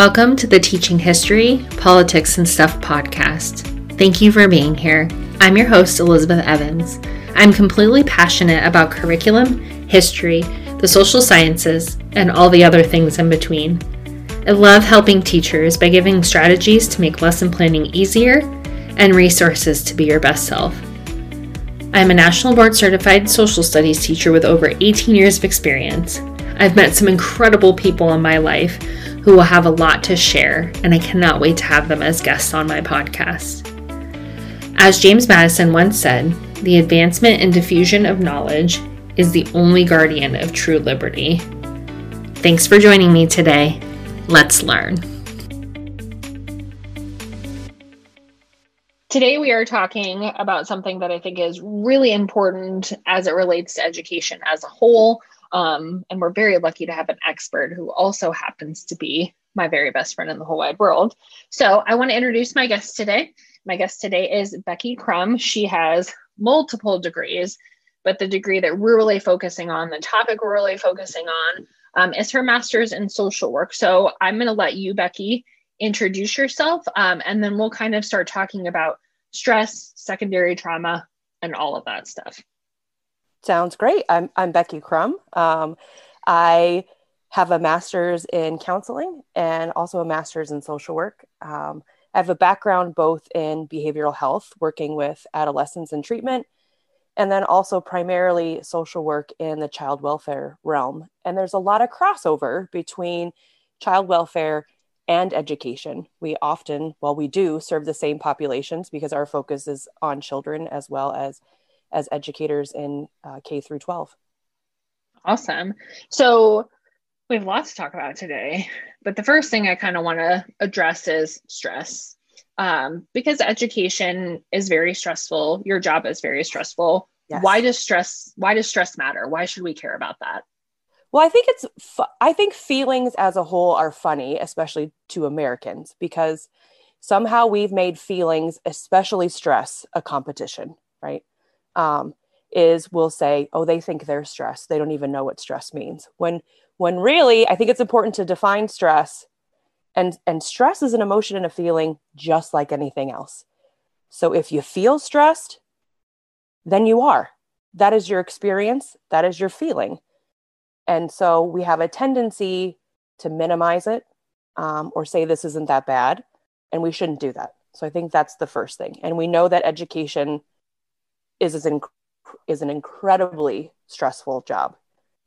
Welcome to the Teaching History, Politics, and Stuff podcast. Thank you for being here. I'm your host, Elizabeth Evans. I'm completely passionate about curriculum, history, the social sciences, and all the other things in between. I love helping teachers by giving strategies to make lesson planning easier and resources to be your best self. I'm a national board certified social studies teacher with over 18 years of experience. I've met some incredible people in my life who will have a lot to share, and I cannot wait to have them as guests on my podcast. As James Madison once said, the advancement and diffusion of knowledge is the only guardian of true liberty. Thanks for joining me today. Let's learn. Today, we are talking about something that I think is really important as it relates to education as a whole, um, and we're very lucky to have an expert who also happens to be my very best friend in the whole wide world. So I want to introduce my guest today. My guest today is Becky Crum. She has multiple degrees, but the degree that we're really focusing on, the topic we're really focusing on, um, is her master's in social work. So I'm going to let you, Becky, introduce yourself, um, and then we'll kind of start talking about stress, secondary trauma, and all of that stuff. Sounds great. I'm, I'm Becky Crum. Um, I have a master's in counseling and also a master's in social work. Um, I have a background both in behavioral health, working with adolescents in treatment, and then also primarily social work in the child welfare realm. And there's a lot of crossover between child welfare and education. We often, well, we do serve the same populations because our focus is on children as well as as educators in uh, K through 12. Awesome. So we have lots to talk about today, but the first thing I kind of want to address is stress. Um, because education is very stressful, your job is very stressful. Yes. Why does stress why does stress matter? Why should we care about that? Well, I think it's fu- I think feelings as a whole are funny, especially to Americans because somehow we've made feelings, especially stress, a competition, right? Um, is we'll say, oh, they think they're stressed. They don't even know what stress means. When when really, I think it's important to define stress. And, and stress is an emotion and a feeling just like anything else. So if you feel stressed, then you are. That is your experience. That is your feeling. And so we have a tendency to minimize it um, or say this isn't that bad. And we shouldn't do that. So I think that's the first thing. And we know that education is is, is an incredibly stressful job,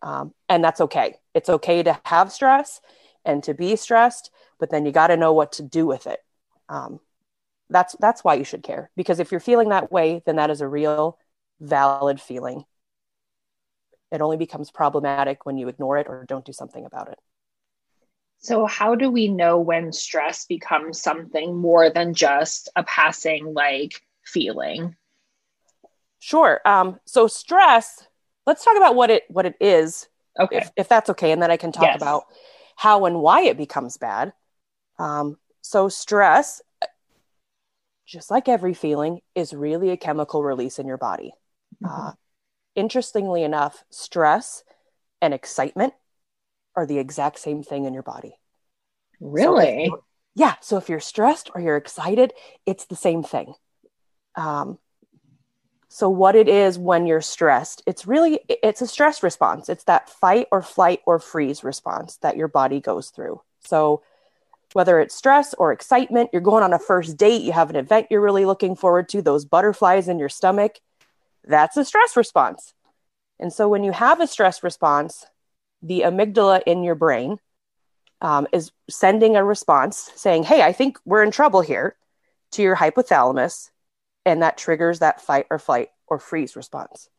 um, and that's okay. It's okay to have stress and to be stressed, but then you got to know what to do with it. Um, that's that's why you should care because if you're feeling that way, then that is a real, valid feeling. It only becomes problematic when you ignore it or don't do something about it. So, how do we know when stress becomes something more than just a passing like feeling? Sure. Um, so stress. Let's talk about what it what it is. Okay. If, if that's okay, and then I can talk yes. about how and why it becomes bad. Um, so stress, just like every feeling, is really a chemical release in your body. Mm-hmm. Uh, interestingly enough, stress and excitement are the exact same thing in your body. Really? So yeah. So if you're stressed or you're excited, it's the same thing. Um, so what it is when you're stressed it's really it's a stress response. It's that fight or flight or freeze response that your body goes through. So whether it's stress or excitement you're going on a first date you have an event you're really looking forward to those butterflies in your stomach that's a stress response. And so when you have a stress response the amygdala in your brain um, is sending a response saying hey i think we're in trouble here to your hypothalamus and that triggers that fight or flight or freeze response.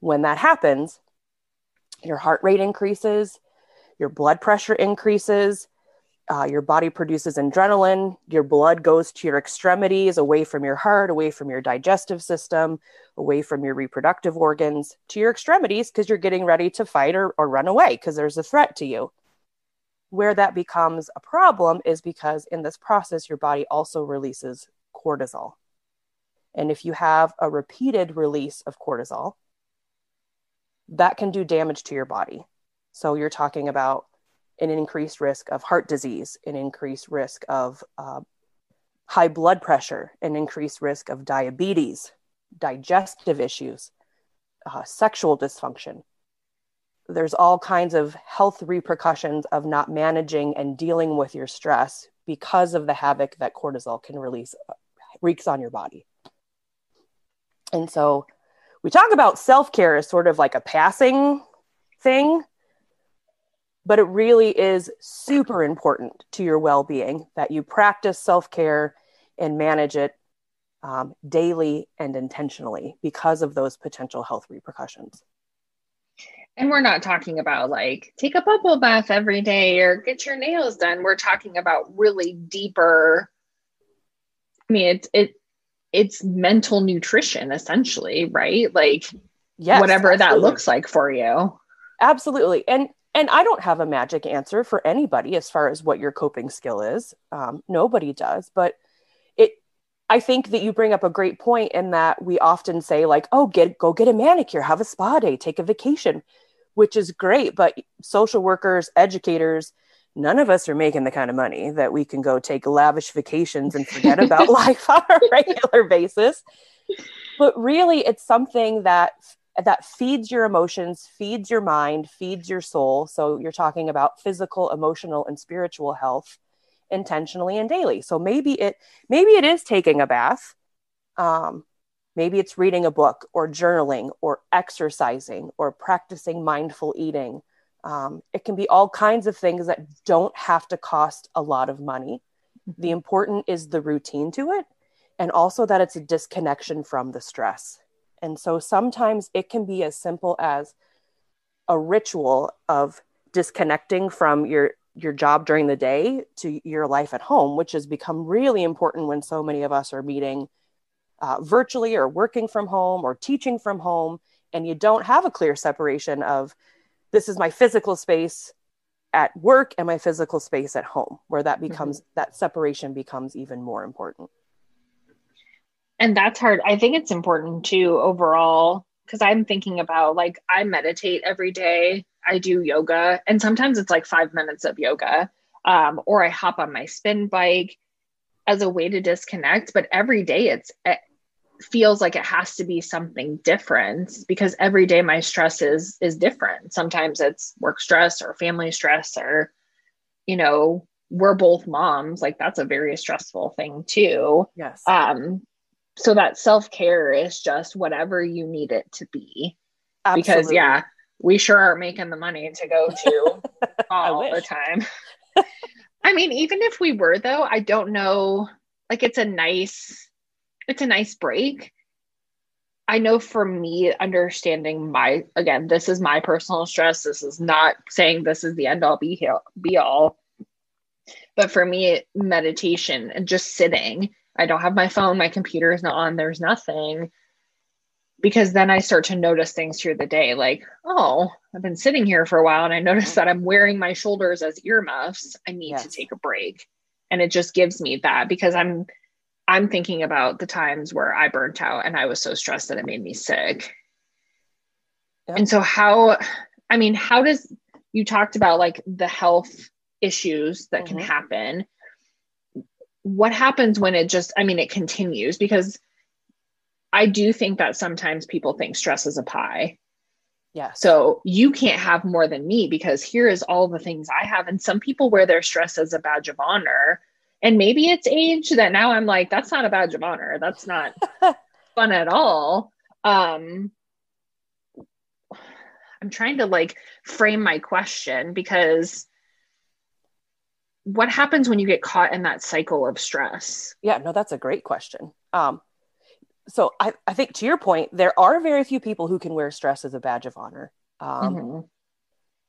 When that happens, your heart rate increases, your blood pressure increases, uh, your body produces adrenaline, your blood goes to your extremities, away from your heart, away from your digestive system, away from your reproductive organs, to your extremities, because you're getting ready to fight or, or run away because there's a threat to you. Where that becomes a problem is because in this process, your body also releases cortisol. And if you have a repeated release of cortisol, that can do damage to your body. So you're talking about an increased risk of heart disease, an increased risk of uh, high blood pressure, an increased risk of diabetes, digestive issues, uh, sexual dysfunction. There's all kinds of health repercussions of not managing and dealing with your stress because of the havoc that cortisol can release, uh, wreaks on your body. And so we talk about self care as sort of like a passing thing, but it really is super important to your well being that you practice self care and manage it um, daily and intentionally because of those potential health repercussions. And we're not talking about like take a bubble bath every day or get your nails done. We're talking about really deeper. I mean, it's it it's mental nutrition essentially, right? Like yes, whatever absolutely. that looks like for you. Absolutely. And and I don't have a magic answer for anybody as far as what your coping skill is. Um, nobody does, but it. I think that you bring up a great point in that we often say like, "Oh, get go get a manicure, have a spa day, take a vacation," which is great. But social workers, educators, none of us are making the kind of money that we can go take lavish vacations and forget about life on a regular basis. But really, it's something that that feeds your emotions, feeds your mind, feeds your soul. So you're talking about physical, emotional, and spiritual health intentionally and daily. So maybe it maybe it is taking a bath. Um, maybe it's reading a book or journaling or exercising or practicing mindful eating um, it can be all kinds of things that don't have to cost a lot of money. The mm-hmm. important is the routine to it, and also that it's a disconnection from the stress. And so sometimes it can be as simple as a ritual of disconnecting from your your job during the day to your life at home, which has become really important when so many of us are meeting uh, virtually or working from home or teaching from home, and you don't have a clear separation of this is my physical space at work and my physical space at home where that becomes mm-hmm. that separation becomes even more important. And that's hard. I think it's important too overall because i'm thinking about like i meditate every day. I do yoga and sometimes it's like five minutes of yoga um, or i hop on my spin bike as a way to disconnect but every day it's feels like it has to be something different because every day my stress is is different. Sometimes it's work stress or family stress or you know we're both moms. Like that's a very stressful thing too. Yes. Um so that self-care is just whatever you need it to be. Absolutely. because yeah we sure aren't making the money to go to all the time. I mean even if we were though i don't know like it's a nice it's a nice break. I know for me, understanding my again, this is my personal stress. This is not saying this is the end all be, all, be all. But for me, meditation and just sitting, I don't have my phone, my computer is not on, there's nothing. Because then I start to notice things through the day, like, oh, I've been sitting here for a while and I notice that I'm wearing my shoulders as earmuffs. I need yes. to take a break. And it just gives me that because I'm I'm thinking about the times where I burnt out and I was so stressed that it made me sick. Yep. And so, how, I mean, how does you talked about like the health issues that mm-hmm. can happen? What happens when it just, I mean, it continues? Because I do think that sometimes people think stress is a pie. Yeah. So you can't have more than me because here is all the things I have. And some people wear their stress as a badge of honor and maybe it's age that now I'm like, that's not a badge of honor. That's not fun at all. Um, I'm trying to like frame my question because what happens when you get caught in that cycle of stress? Yeah, no, that's a great question. Um, so I, I think to your point, there are very few people who can wear stress as a badge of honor. Um, mm-hmm.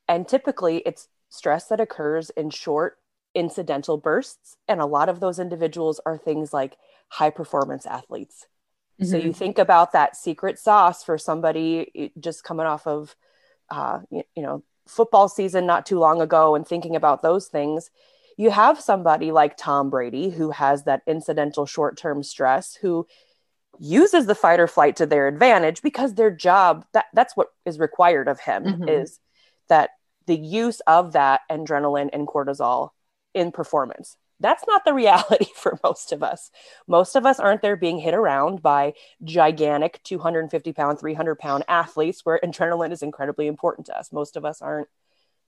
And typically it's stress that occurs in short incidental bursts. And a lot of those individuals are things like high performance athletes. Mm-hmm. So you mm-hmm. think about that secret sauce for somebody just coming off of, uh, you, you know, football season not too long ago and thinking about those things. You have somebody like Tom Brady who has that incidental short term stress who uses the fight or flight to their advantage because their job that that's what is required of him mm-hmm. is that the use of that adrenaline and cortisol in performance. That's not the reality for most of us. Most of us aren't there being hit around by gigantic 250 pound, 300 pound athletes where adrenaline is incredibly important to us. Most of us aren't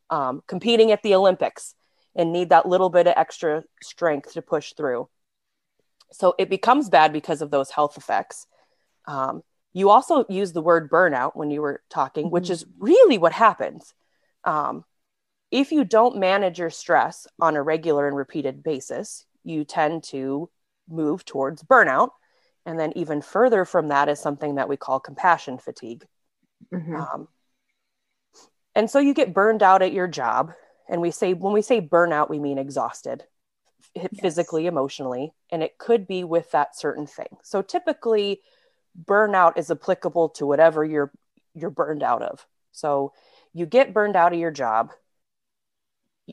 um, competing at the Olympics and need that little bit of extra strength to push through. So it becomes bad because of those health effects. Um, you also use the word burnout when you were talking, mm-hmm. which is really what happens. Um, if you don't manage your stress on a regular and repeated basis, you tend to move towards burnout. And then, even further from that, is something that we call compassion fatigue. Mm-hmm. Um, and so you get burned out at your job. And we say, when we say burnout, we mean exhausted yes. physically, emotionally, and it could be with that certain thing. So typically, burnout is applicable to whatever you're you're burned out of. So you get burned out of your job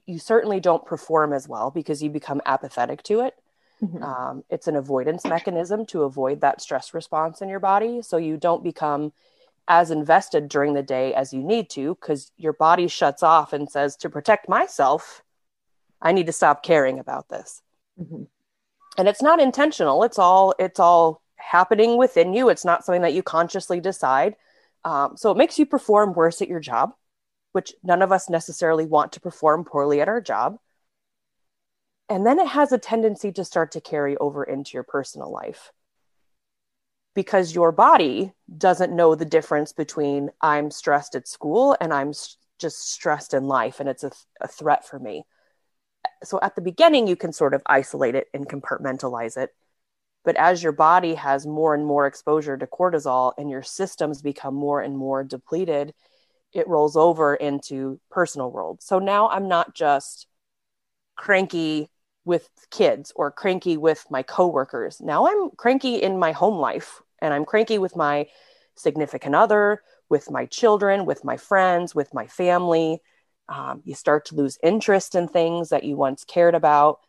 you certainly don't perform as well because you become apathetic to it. Mm-hmm. Um, it's an avoidance mechanism to avoid that stress response in your body. So you don't become as invested during the day as you need to because your body shuts off and says, to protect myself, I need to stop caring about this. Mm-hmm. And it's not intentional. It's all, it's all happening within you. It's not something that you consciously decide. Um, so it makes you perform worse at your job which none of us necessarily want to perform poorly at our job. And then it has a tendency to start to carry over into your personal life because your body doesn't know the difference between I'm stressed at school and I'm just stressed in life and it's a, th- a threat for me. So at the beginning, you can sort of isolate it and compartmentalize it. But as your body has more and more exposure to cortisol and your systems become more and more depleted, it rolls over into personal world. So now I'm not just cranky with kids or cranky with my coworkers. Now I'm cranky in my home life and I'm cranky with my significant other, with my children, with my friends, with my family. Um, you start to lose interest in things that you once cared about.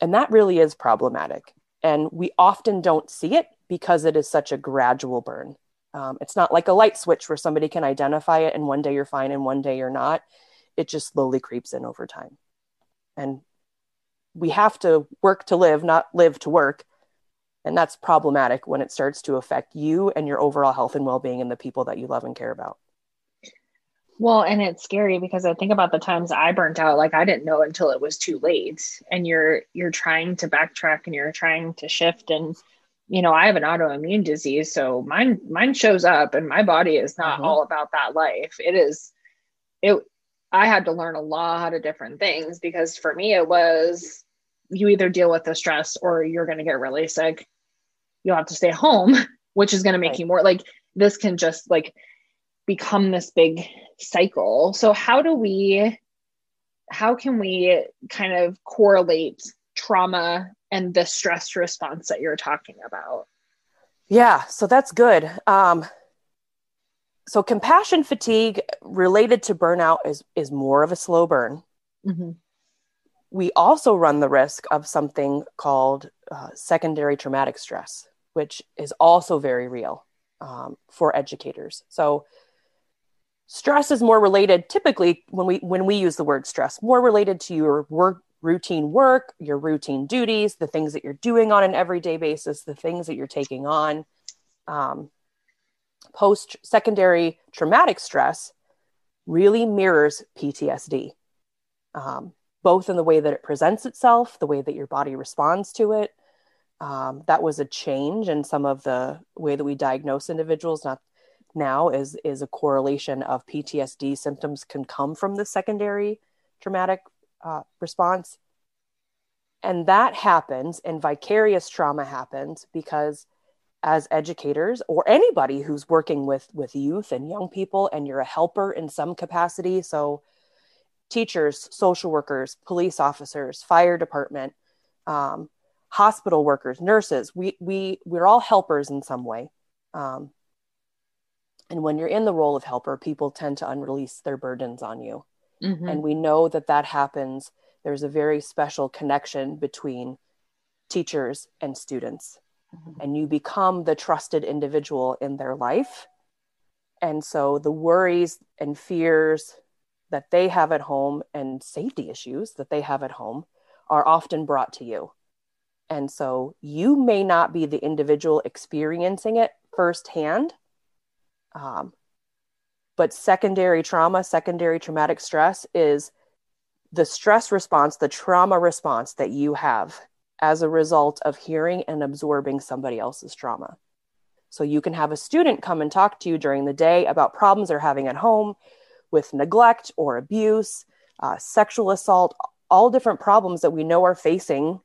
And that really is problematic. And we often don't see it because it is such a gradual burn. Um, it's not like a light switch where somebody can identify it and one day you're fine and one day you're not. It just slowly creeps in over time. And we have to work to live, not live to work. And that's problematic when it starts to affect you and your overall health and well being and the people that you love and care about. Well, and it's scary because I think about the times I burnt out like I didn't know until it was too late and you're you're trying to backtrack and you're trying to shift and you know, I have an autoimmune disease, so mine mine shows up and my body is not mm-hmm. all about that life. It is it I had to learn a lot of different things because for me it was you either deal with the stress or you're going to get really sick. You'll have to stay home, which is going to make right. you more like this can just like become this big cycle. So how do we how can we kind of correlate trauma and the stress response that you're talking about. Yeah, so that's good. Um, so compassion fatigue related to burnout is is more of a slow burn. Mm-hmm. We also run the risk of something called uh, secondary traumatic stress, which is also very real um, for educators. So stress is more related typically when we when we use the word stress more related to your work routine work, your routine duties, the things that you're doing on an everyday basis, the things that you're taking on. Um, Post secondary traumatic stress really mirrors PTSD, um, both in the way that it presents itself, the way that your body responds to it. Um, that was a change in some of the way that we diagnose individuals. Not now is is a correlation of PTSD symptoms can come from the secondary traumatic uh, response. And that happens, and vicarious trauma happens because as educators or anybody who's working with with youth and young people and you're a helper in some capacity so teachers social workers police officers fire department um, hospital workers nurses we we we're all helpers in some way um, and when you're in the role of helper people tend to unrelease their burdens on you Mm-hmm. And we know that that happens. There's a very special connection between teachers and students. Mm-hmm. And you become the trusted individual in their life. And so the worries and fears, that they have at home and safety issues that they have at home are often brought to you. And so you may not be the individual experiencing it firsthand. Um, but secondary trauma, secondary traumatic stress is the stress response, the trauma response that you have as a result of hearing and absorbing somebody else's trauma. So you can have a student come and talk to you during the day about problems they're having at home with neglect or abuse, uh, sexual assault, all different problems that we know are facing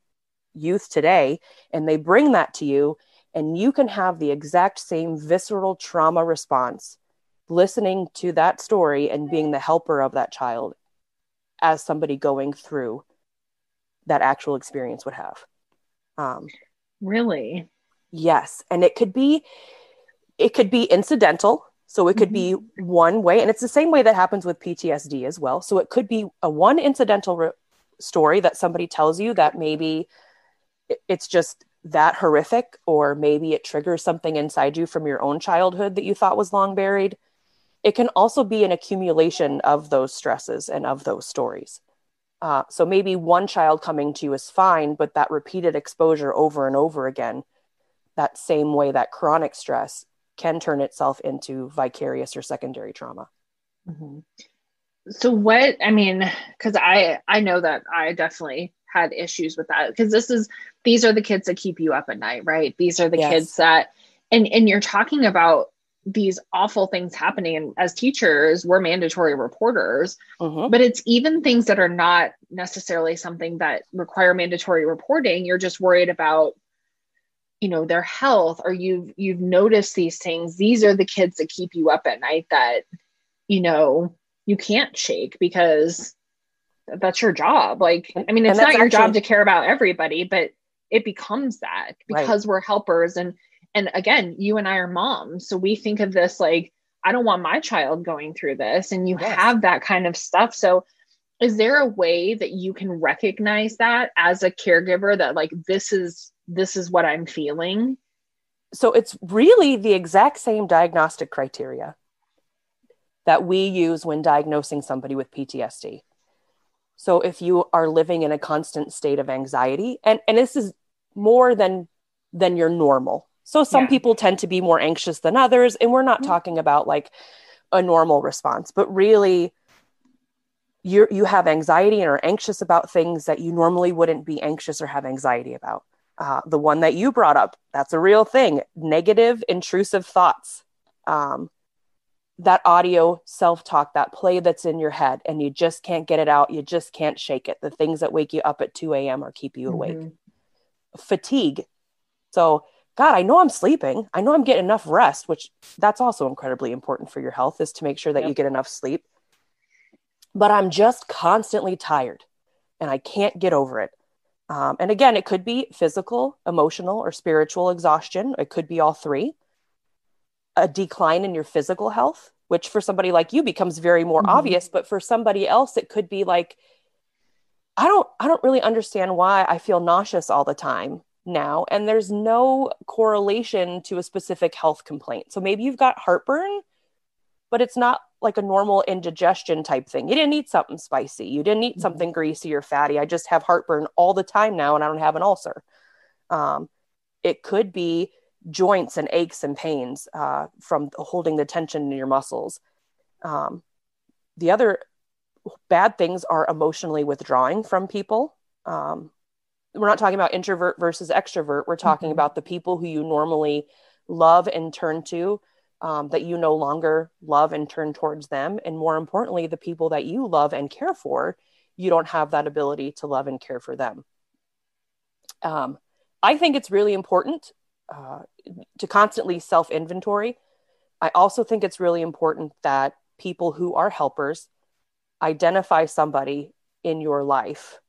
youth today. And they bring that to you, and you can have the exact same visceral trauma response listening to that story and being the helper of that child as somebody going through that actual experience would have. Um, really? Yes, and it could be it could be incidental. So it could mm-hmm. be one way, and it's the same way that happens with PTSD as well. So it could be a one incidental re- story that somebody tells you that maybe it's just that horrific, or maybe it triggers something inside you from your own childhood that you thought was long buried. It can also be an accumulation of those stresses and of those stories. Uh, so maybe one child coming to you is fine, but that repeated exposure over and over again, that same way that chronic stress can turn itself into vicarious or secondary trauma. Mm-hmm. So what I mean, because I I know that I definitely had issues with that because this is these are the kids that keep you up at night, right? These are the yes. kids that and and you're talking about these awful things happening and as teachers we're mandatory reporters uh-huh. but it's even things that are not necessarily something that require mandatory reporting you're just worried about you know their health or you've you've noticed these things these are the kids that keep you up at night that you know you can't shake because that's your job like i mean it's not your actually, job to care about everybody but it becomes that because right. we're helpers and and again you and i are moms so we think of this like i don't want my child going through this and you yes. have that kind of stuff so is there a way that you can recognize that as a caregiver that like this is this is what i'm feeling so it's really the exact same diagnostic criteria that we use when diagnosing somebody with PTSD. So if you are living in a constant state of anxiety and and this is more than than your normal so some yeah. people tend to be more anxious than others. And we're not mm-hmm. talking about like a normal response, but really you you have anxiety and are anxious about things that you normally wouldn't be anxious or have anxiety about. Uh, the one that you brought up, that's a real thing. Negative, intrusive thoughts. Um, that audio self talk, that play that's in your head, and you just can't get it out. You just can't shake it. The things that wake you up at 2 a.m. or keep you awake. Mm-hmm. Fatigue. So, God, I know I'm sleeping. I know I'm getting enough rest, which that's also incredibly important for your health is to make sure that yep. you get enough sleep. But I'm just constantly tired and I can't get over it. Um, and again, it could be physical, emotional, or spiritual exhaustion. It could be all three. A decline in your physical health, which for somebody like you becomes very more mm-hmm. obvious, but for somebody else, it could be like, I don't, I don't really understand why I feel nauseous all the time now and there's no correlation to a specific health complaint. So maybe you've got heartburn, but it's not like a normal indigestion type thing. You didn't eat something spicy. You didn't eat mm-hmm. something greasy or fatty. I just have heartburn all the time now and I don't have an ulcer. Um, it could be joints and aches and pains uh, from holding the tension in your muscles. Um, the other bad things are emotionally withdrawing from people. Um, we're not talking about introvert versus extrovert. We're talking mm-hmm. about the people who you normally love and turn to um, that you no longer love and turn towards them. And more importantly, the people that you love and care for, you don't have that ability to love and care for them. Um, I think it's really important uh, to constantly self inventory. I also think it's really important that people who are helpers identify somebody in your life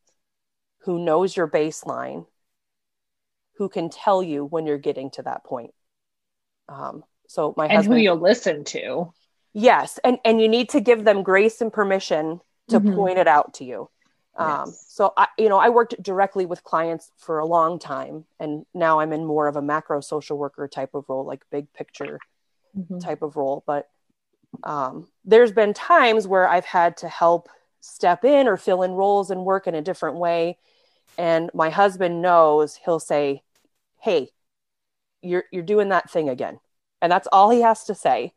who knows your baseline, who can tell you when you're getting to that point. Um, so my and husband, who you'll listen to. Yes, and and you need to give them grace and permission to mm-hmm. point it out to you. Um, yes. So I, you know, I worked directly with clients for a long time, and now I'm in more of a macro social worker type of role, like big picture mm-hmm. type of role. But Um, there's been times where I've had to help step in or fill in roles and work in a different way. And my husband knows he'll say, Hey, you're, you're doing that thing again. And that's all he has to say.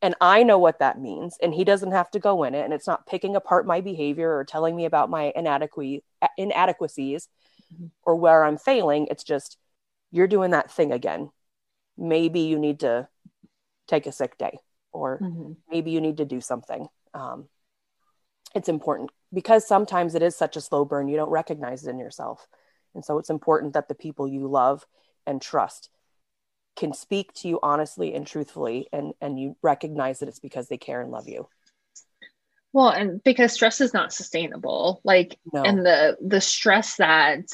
And I know what that means. And he doesn't have to go in it. And it's not picking apart my behavior or telling me about my inadequacies mm-hmm. or where I'm failing. It's just, you're doing that thing again. Maybe you need to take a sick day or mm-hmm. maybe you need to do something. Um, it's important because sometimes it is such a slow burn, you don't recognize it in yourself. And so it's important that the people you love and trust can speak to you honestly and truthfully and and you recognize that it's because they care and love you well and because stress is not sustainable like no. and the the stress that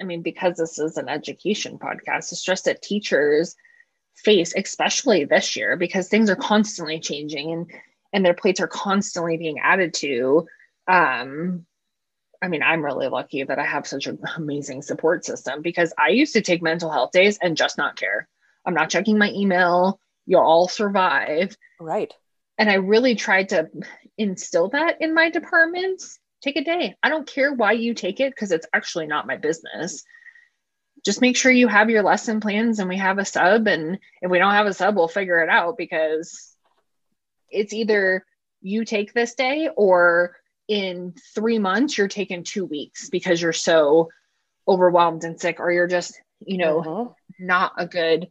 i mean because this is an education podcast the stress that teachers face especially this year because things are constantly changing and and their plates are constantly being added to um I mean, I'm really lucky that I have such an amazing support system because I used to take mental health days and just not care. I'm not checking my email. You'll all survive. Right. And I really tried to instill that in my departments. Take a day. I don't care why you take it because it's actually not my business just make sure you have your lesson plans and we have a sub and if we don't have a sub we'll figure it out because it's either you take this day or in three months you're taking two weeks because you're so overwhelmed and sick or you're just you know mm-hmm. not a good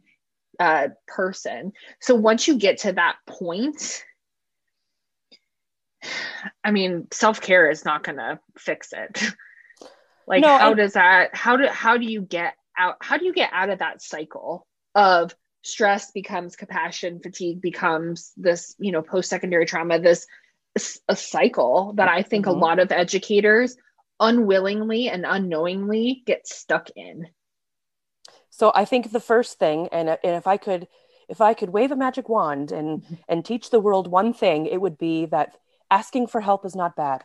uh, person so once you get to that point i mean self-care is not going to fix it like no, how I- does that how do how do you get out how do you get out of that cycle of stress becomes compassion fatigue becomes this you know post-secondary trauma this a cycle that i think mm-hmm. a lot of educators unwillingly and unknowingly get stuck in so i think the first thing and, and if i could if i could wave a magic wand and mm-hmm. and teach the world one thing it would be that asking for help is not bad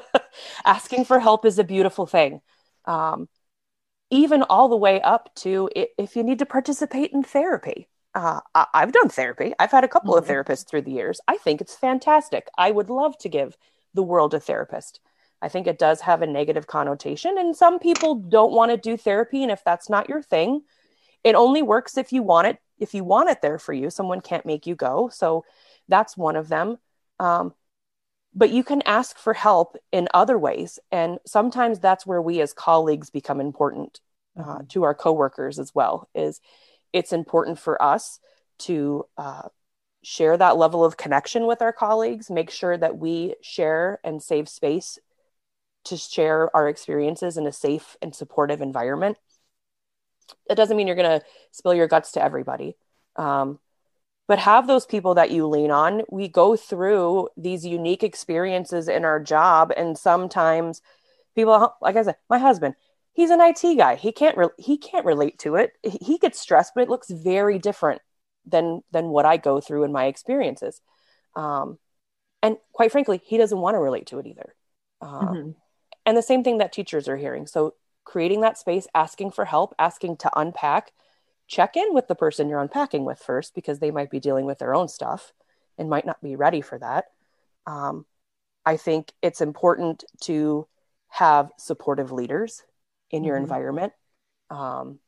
asking for help is a beautiful thing um, even all the way up to if you need to participate in therapy. Uh, I've done therapy. I've had a couple mm-hmm. of therapists through the years. I think it's fantastic. I would love to give the world a therapist. I think it does have a negative connotation, and some people don't want to do therapy. And if that's not your thing, it only works if you want it. If you want it there for you, someone can't make you go. So that's one of them. Um, but you can ask for help in other ways and sometimes that's where we as colleagues become important uh, mm-hmm. to our coworkers as well is it's important for us to uh, share that level of connection with our colleagues make sure that we share and save space to share our experiences in a safe and supportive environment that doesn't mean you're going to spill your guts to everybody um, but have those people that you lean on. We go through these unique experiences in our job, and sometimes people, like I said, my husband, he's an IT guy. He can't re- he can't relate to it. He gets stressed, but it looks very different than than what I go through in my experiences. Um, and quite frankly, he doesn't want to relate to it either. Um, mm-hmm. And the same thing that teachers are hearing. So creating that space, asking for help, asking to unpack check in with the person you're unpacking with first because they might be dealing with their own stuff and might not be ready for that. Um, I think it's important to have supportive leaders in your mm-hmm. environment. Um,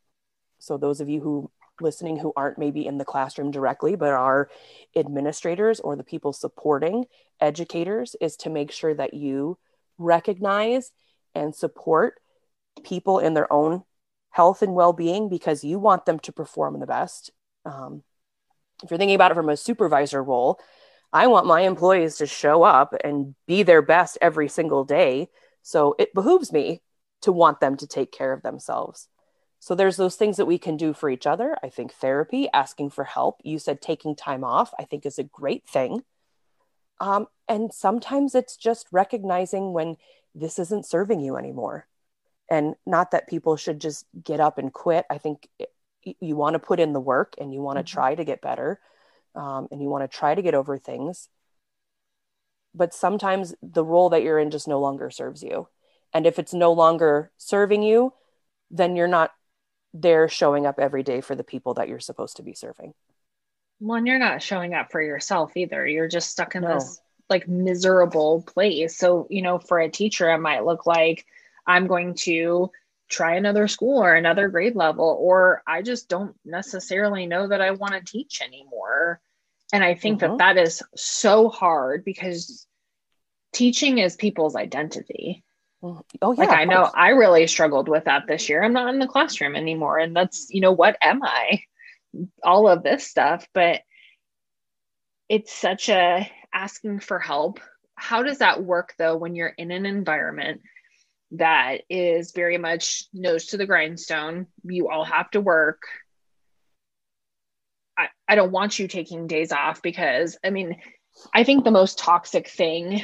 so, those of you who listening who aren't maybe in the classroom directly but are administrators or the people supporting educators is to make sure that you recognize and support people in their own health and well-being because you want them to perform the best. Um, if you're thinking about it from a supervisor role i want my employees to show up and be their best every single day. So it behooves me to want them to take care of themselves. So there's those things that we can do for each other. I think therapy asking for help. You said taking time off i think is a great thing. Um, and sometimes it's just recognizing when this isn't serving you anymore and not that people should just get up and quit i think it, you want to put in the work and you want to mm-hmm. try to get better um, and you want to try to get over things but sometimes the role that you're in just no longer serves you and if it's no longer serving you then you're not there showing up every day for the people that you're supposed to be serving Well, and you're not showing up for yourself either. You're just stuck in no. this like miserable place. So, you know, for a teacher, it might look like I'm going to try another school or another grade level, or I just don't necessarily know that I want to teach anymore. And I think mm-hmm. that that is so hard because teaching is people's identity. Mm-hmm. Oh, yeah. Like, I know I really struggled with that this year. I'm not in the classroom anymore. And that's, you know, what am I? All of this stuff. But it's such a asking for help. How does that work though when you're in an environment that is very much nose to the grindstone? You all have to work. I, I don't want you taking days off because I mean, I think the most toxic thing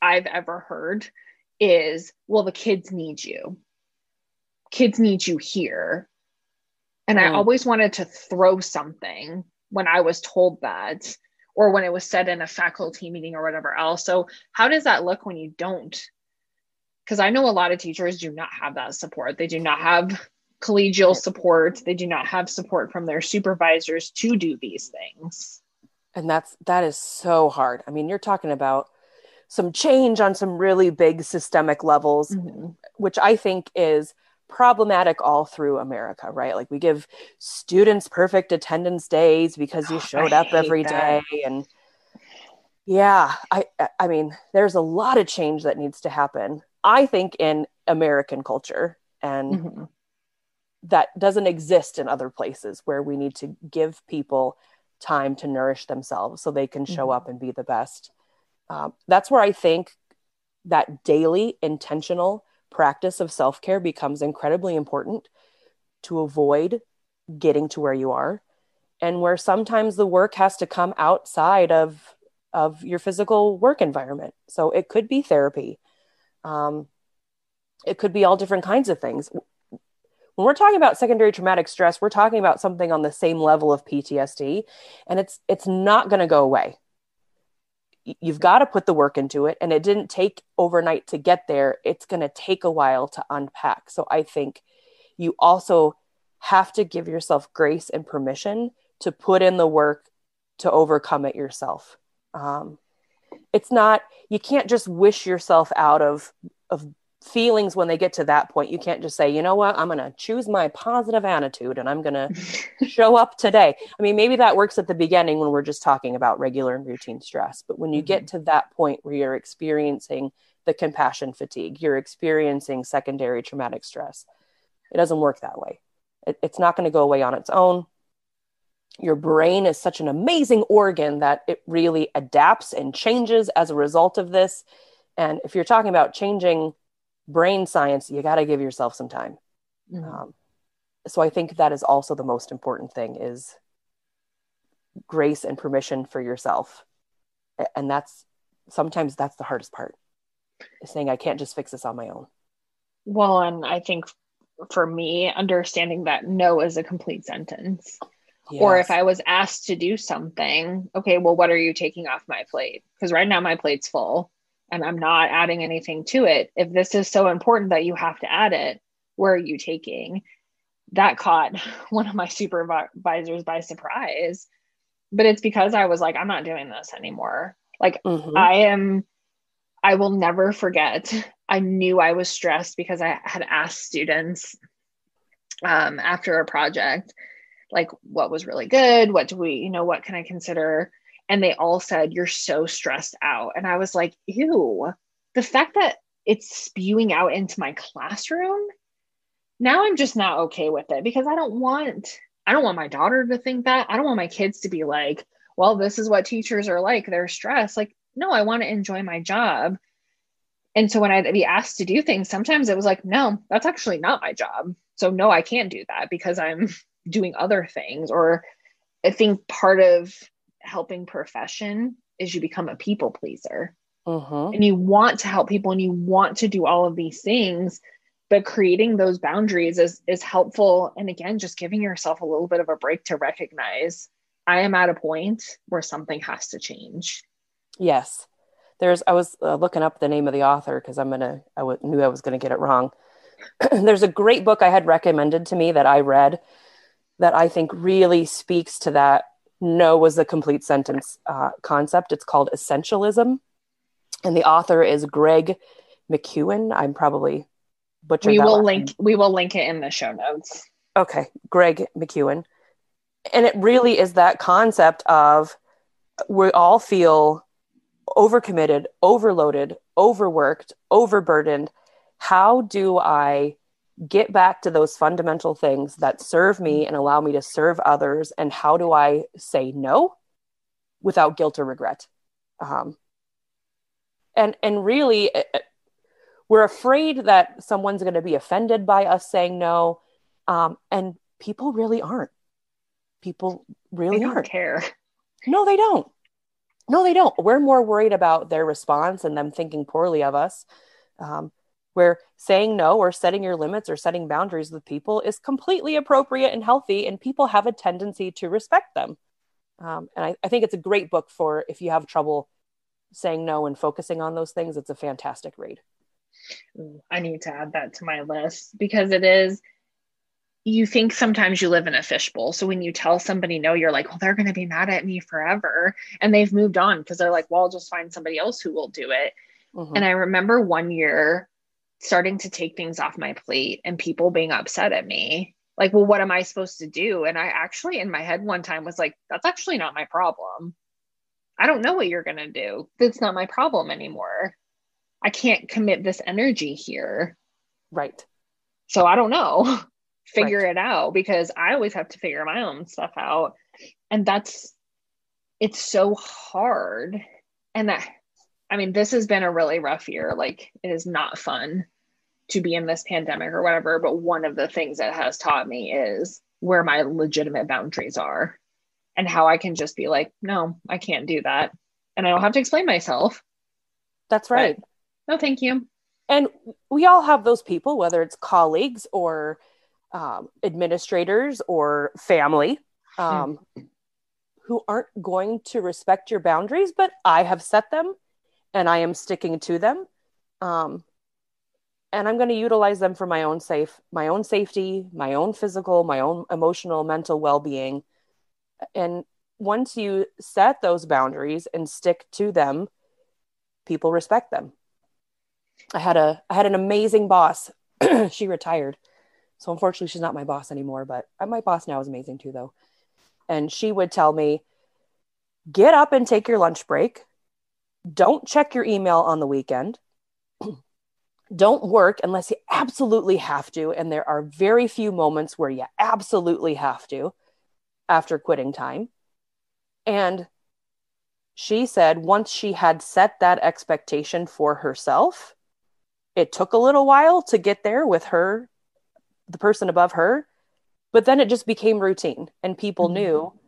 I've ever heard is well, the kids need you. Kids need you here. And mm. I always wanted to throw something when I was told that or when it was said in a faculty meeting or whatever else. So, how does that look when you don't? Because I know a lot of teachers do not have that support. They do not have collegial support. They do not have support from their supervisors to do these things. And that's that is so hard. I mean, you're talking about some change on some really big systemic levels, mm-hmm. which I think is problematic all through America, right? Like we give students perfect attendance days because you showed up every that. day, and yeah, I I mean, there's a lot of change that needs to happen. I think in American culture and mm-hmm. that doesn't exist in other places where we need to give people time to nourish themselves so they can show mm-hmm. up and be the best. Um, that's where I think that daily intentional practice of self care becomes incredibly important to avoid getting to where you are and where sometimes the work has to come outside of of your physical work environment so it could be therapy um, it could be all different kinds of things. When we're talking about secondary traumatic stress we're talking about something on the same level of ptsd and it's it's not going to go away. You've got to put the work into it and it didn't take overnight to get there. It's going to take a while to unpack. So i think you also have to give yourself grace and permission to put in the work to overcome it yourself. Um, it's not you can't just wish yourself out of of feelings when they get to that point. You can't just say you know what? I'm going to choose my positive attitude and i'm going to show up today. I mean maybe that works at the beginning when we're just talking about regular and routine stress but when you mm-hmm. get to that point where you're experiencing the compassion fatigue you're experiencing secondary traumatic stress it doesn't work that way. It, it's not going to go away on its own your brain is such an amazing organ that it really adapts and changes as a result of this and if you're talking about changing brain science, you got to give yourself some time. Mm-hmm. Um, so I think that is also the most important thing is grace and permission for yourself. And that's sometimes that's the hardest part is saying I can't just fix this on my own. Well, and I think for me, understanding that no is a complete sentence. Yes. Or if I was asked to do something, okay, well, what are you taking off my plate? Because right now my plate's full and I'm not adding anything to it. If this is so important that you have to add it, where are you taking? That caught one of my supervisors by surprise. But it's because I was like, I'm not doing this anymore. Like, mm-hmm. I am, I will never forget. I knew I was stressed because I had asked students um, after a project, like, what was really good? What do we, you know, what can I consider? and they all said you're so stressed out. And i was like ew the fact that it's spewing out into my classroom now i'm just not okay with it because i don't want i don't want my daughter to think that. I don't want my kids to be like well this is what teachers are like. They're stressed. Like no i want to enjoy my job. And so when i'd be asked to do things sometimes it was like no that's actually not my job. So no i can't do that because i'm doing other things or i think part of helping profession is you become a people pleaser. Uh-huh. And you want to help people and you want to do all of these things, but creating those boundaries is is helpful. And again, just giving yourself a little bit of a break to recognize I am at a point where something has to change. Yes. There's, I was uh, looking up the name of the author because I'm to, I w- knew I was to get it wrong. There's a great book I had recommended to me that I read that I think really speaks to that no was the complete sentence uh, concept. It's called essentialism. And the author is Greg McKeown. I'm probably butchering. We will link. name. We will link it in the show notes. Okay, Greg McKeown. And it really is that concept of we all feel overcommitted, overloaded, overworked, overburdened. How do I get back to those fundamental things that serve me and allow me to serve others? And how do I say no without guilt or regret? Um, and and really, eh, eh, we're afraid that someone's going to be offended by us saying no um, and people really aren't people really They don't aren't care. no they don't no they don't we're more worried about their response and them thinking poorly of us um, where saying no or setting your limits or setting boundaries with people is completely appropriate and healthy and people have a tendency to respect them um, and I, I think it's a great book for if you have trouble saying no and focusing on those things it's a fantastic read I need to add that to my list because it is. You think sometimes you live in a fishbowl. So when you tell somebody no, you're like, well, they're going to be mad at me forever. And they've moved on because they're like, well, I'll just find somebody else who will do it. Mhm. And I remember one year starting to take things off my plate and people being upset at me. Like, well, what am I supposed to do? And I actually, in my head, one time was like, that's actually not my problem. I don't know what you're going to do. That's not my problem anymore. I can't commit this energy here. right So I don't know. Figure Right. it out because I always have to figure my own stuff out. And that's, it's so hard. And that, I mean, this has been a really rough year. Like, it is not fun to be in this pandemic or whatever. But one of the things that has taught me is where my legitimate boundaries are and how I can just be like, no, I can't do that. And I don't have to explain myself. that's right No, thank you. and we all have those people whether it's colleagues or um, administrators or family um, who aren't going to respect your boundaries but i have set them and i am sticking to them um, and i'm going to utilize them for my own safe my own safety my own physical my own emotional mental well-being and once you set those boundaries and stick to them people respect them I had a I had an amazing boss. she retired. So unfortunately she's not my boss anymore, but uh, my boss now is amazing too though. And she would tell me, "Get up and take your lunch break. Don't check your email on the weekend. Don't work unless you absolutely have to, and there are very few moments where you absolutely have to after quitting time." And she said once she had set that expectation for herself, it took a little while to get there with her the person above her but then it just became routine and people Mhm. knew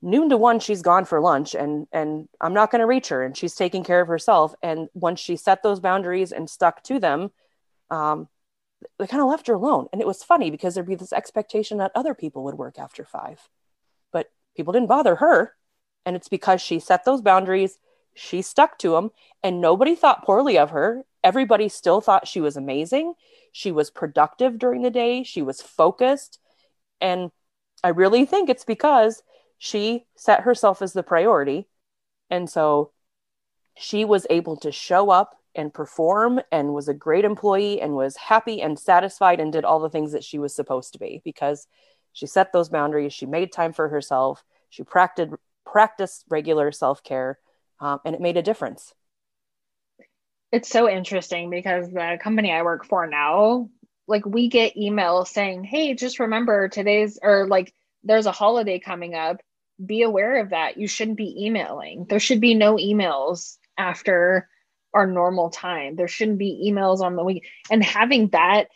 noon to one she's gone for lunch and and i'm not going to reach her and she's taking care of herself. And once she set those boundaries and stuck to them um, they kind of left her alone. And it was funny because there'd be this expectation that other people would work after five. But people didn't bother her. And it's because she set those boundaries she stuck to them and nobody thought poorly of her. Everybody still thought she was amazing. She was productive during the day. She was focused. And i really think it's because she set herself as the priority. And so she was able to show up and perform and was a great employee and was happy and satisfied and did all the things that she was supposed to be because she set those boundaries. She made time for herself. She practiced practiced regular self-care um, and it made a difference. It's so interesting because the company I work for now, like we get emails saying, "Hey, just remember today's or like there's a holiday coming up. Be aware of that. You shouldn't be emailing. There should be no emails after our normal time. There shouldn't be emails on the week." And having that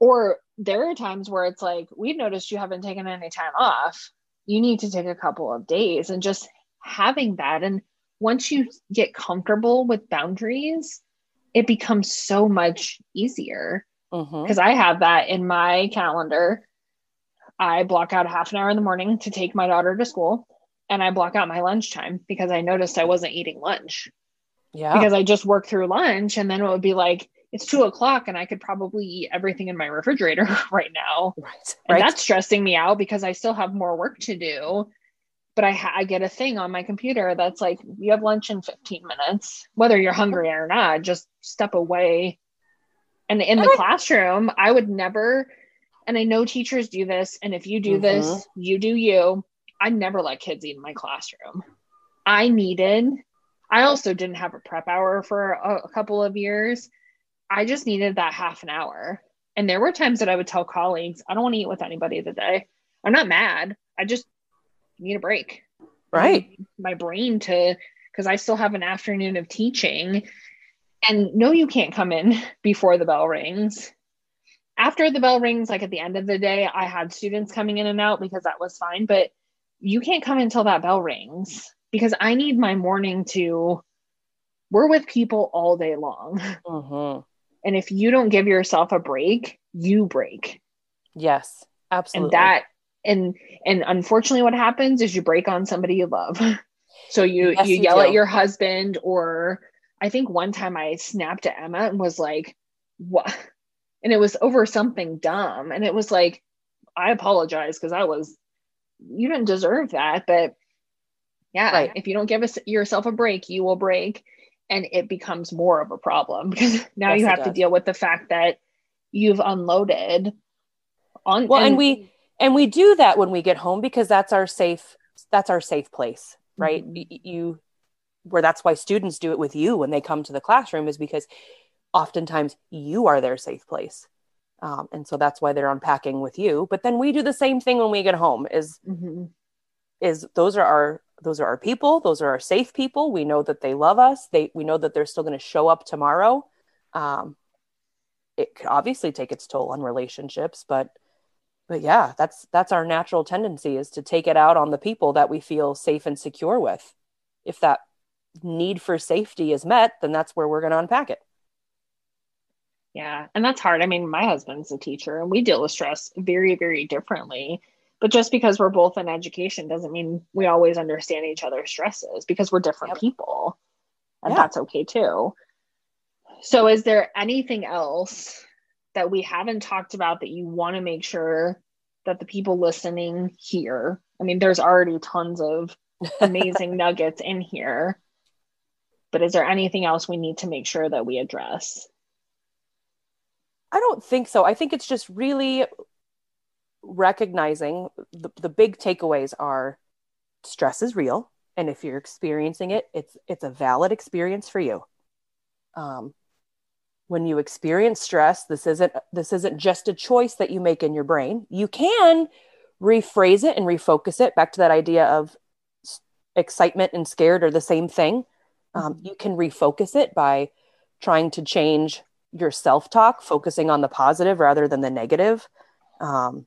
or there are times where it's like, "We've noticed you haven't taken any time off. You need to take a couple of days." And just having that and once you get comfortable with boundaries, it becomes so much easier Mhm. because I have that in my calendar. I block out half an hour in the morning to take my daughter to school, and I block out my lunchtime because I noticed I wasn't eating lunch. Yeah. Because I just worked through lunch, and then it would be like it's two o'clock, and I could probably eat everything in my refrigerator right now, right. And right. that's stressing me out because I still have more work to do. but I, ha- I get a thing on my computer that's like you have lunch in 15 minutes whether you're hungry or not just step away. And in the classroom i would never and i know teachers do this and if you do mm-hmm. this you do you i never let kids eat in my classroom i needed i also didn't have a prep hour for a, a couple of years i just needed that half an hour and there were times that i would tell colleagues i don't want to eat with anybody today i'm not mad i just need a break. Right. My brain to, because I still have an afternoon of teaching. And no, you can't come in before the bell rings. After the bell rings, like at the end of the day, I had students coming in and out because that was fine. But you can't come until that bell rings because I need my morning to, we're with people all day long. Mm-hmm. And if you don't give yourself a break, you break. Yes, absolutely. And that and and unfortunately what happens is you break on somebody you love so you yes, you, you yell do. at your husband or i think one time i snapped at emma and was like what and it was over something dumb and it was like i apologize because i was you didn't deserve that but yeah right. if you don't give us yourself a break you will break and it becomes more of a problem because now yes, you have to deal with the fact that you've unloaded on well and, and we and we do that when we get home because that's our safe that's our safe place right mm-hmm. you where that's why students do it with you when they come to the classroom is because oftentimes you are their safe place. Um, and so that's why they're unpacking with you. But then we do the same thing when we get home is mm-hmm. is those are our those are our people. Those are our safe people. We know that they love us. They we know that they're still going to show up tomorrow. Um, it could obviously take its toll on relationships but but yeah that's that's our natural tendency is to take it out on the people that we feel safe and secure with. If that need for safety is met then that's where we're going to unpack it yeah and that's hard i mean my husband's a teacher and we deal with stress very very differently but just because we're both in education doesn't mean we always understand each other's stresses because we're different yep. people and yeah. that's okay too so is there anything else that we haven't talked about that you want to make sure that the people listening hear? I mean, there's already tons of amazing nuggets in here, but is there anything else we need to make sure that we address? I don't think so. I think it's just really recognizing the, the big takeaways are stress is real and if you're experiencing it it's it's a valid experience for you um, when you experience stress this isn't this isn't just a choice that you make in your brain you can rephrase it and refocus it back to that idea of excitement and scared are the same thing um, mm-hmm. you can refocus it by trying to change your self-talk focusing on the positive rather than the negative um,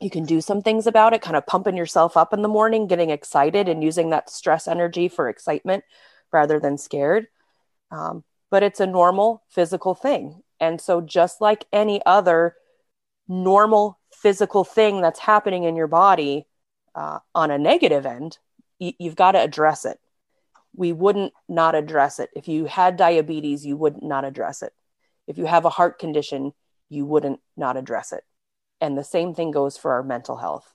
you can do some things about it kind of pumping yourself up in the morning getting excited and using that stress energy for excitement rather than scared um, but it's a normal physical thing. And so, just like any other normal physical thing that's happening in your body uh, on a negative end, y- you've got to address it. We wouldn't not address it. If you had diabetes, you would not address it. If you have a heart condition, you wouldn't not address it. And the same thing goes for our mental health.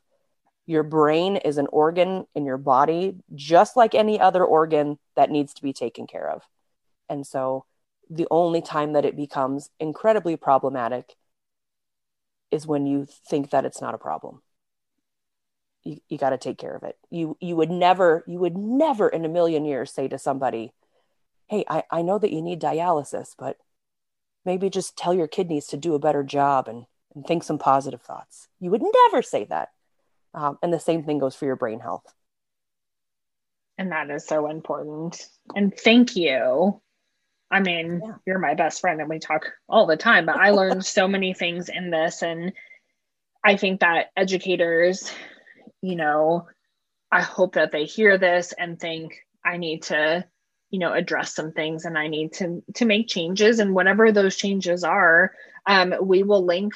Your brain is an organ in your body, just like any other organ that needs to be taken care of. And so the only time that it becomes incredibly problematic is when you think that it's not a problem. You, you got to take care of it. You you would never you would never in a million years say to somebody, "Hey, I, I know that you need dialysis, but maybe just tell your kidneys to do a better job and, and think some positive thoughts." You would never say that. Um, and the same thing goes for your brain health. And that is so important. And thank you I mean, yeah. you're my best friend and we talk all the time, but I learned so many things in this. And I think that educators, you know, I hope that they hear this and think I need to, you know, address some things and I need to to make changes. And whatever those changes are, um, we will link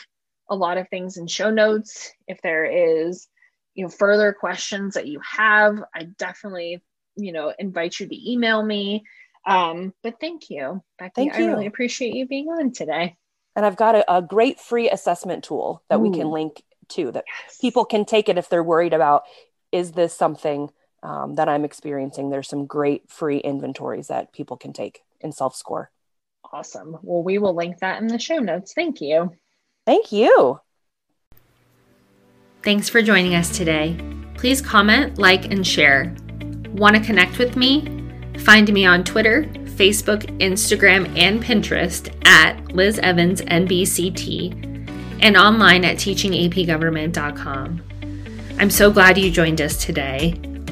a lot of things in show notes. If there is, you know, further questions that you have, I definitely, you know, invite you to email me um, but thank you, Becky. Thank you. I really appreciate you being on today. And I've got a, a great free assessment tool that Ooh. we can link to that yes. people can take it if they're worried about is this something um, that I'm experiencing? There's some great free inventories that people can take in self score. Awesome. Well, we will link that in the show notes. Thank you. Thank you. Thanks for joining us today. Please comment, like, and share. Want to connect with me? Find me on Twitter, Facebook, Instagram, and Pinterest at Liz Evans NBCT and online at teachingapgovernment.com. I'm so glad you joined us today.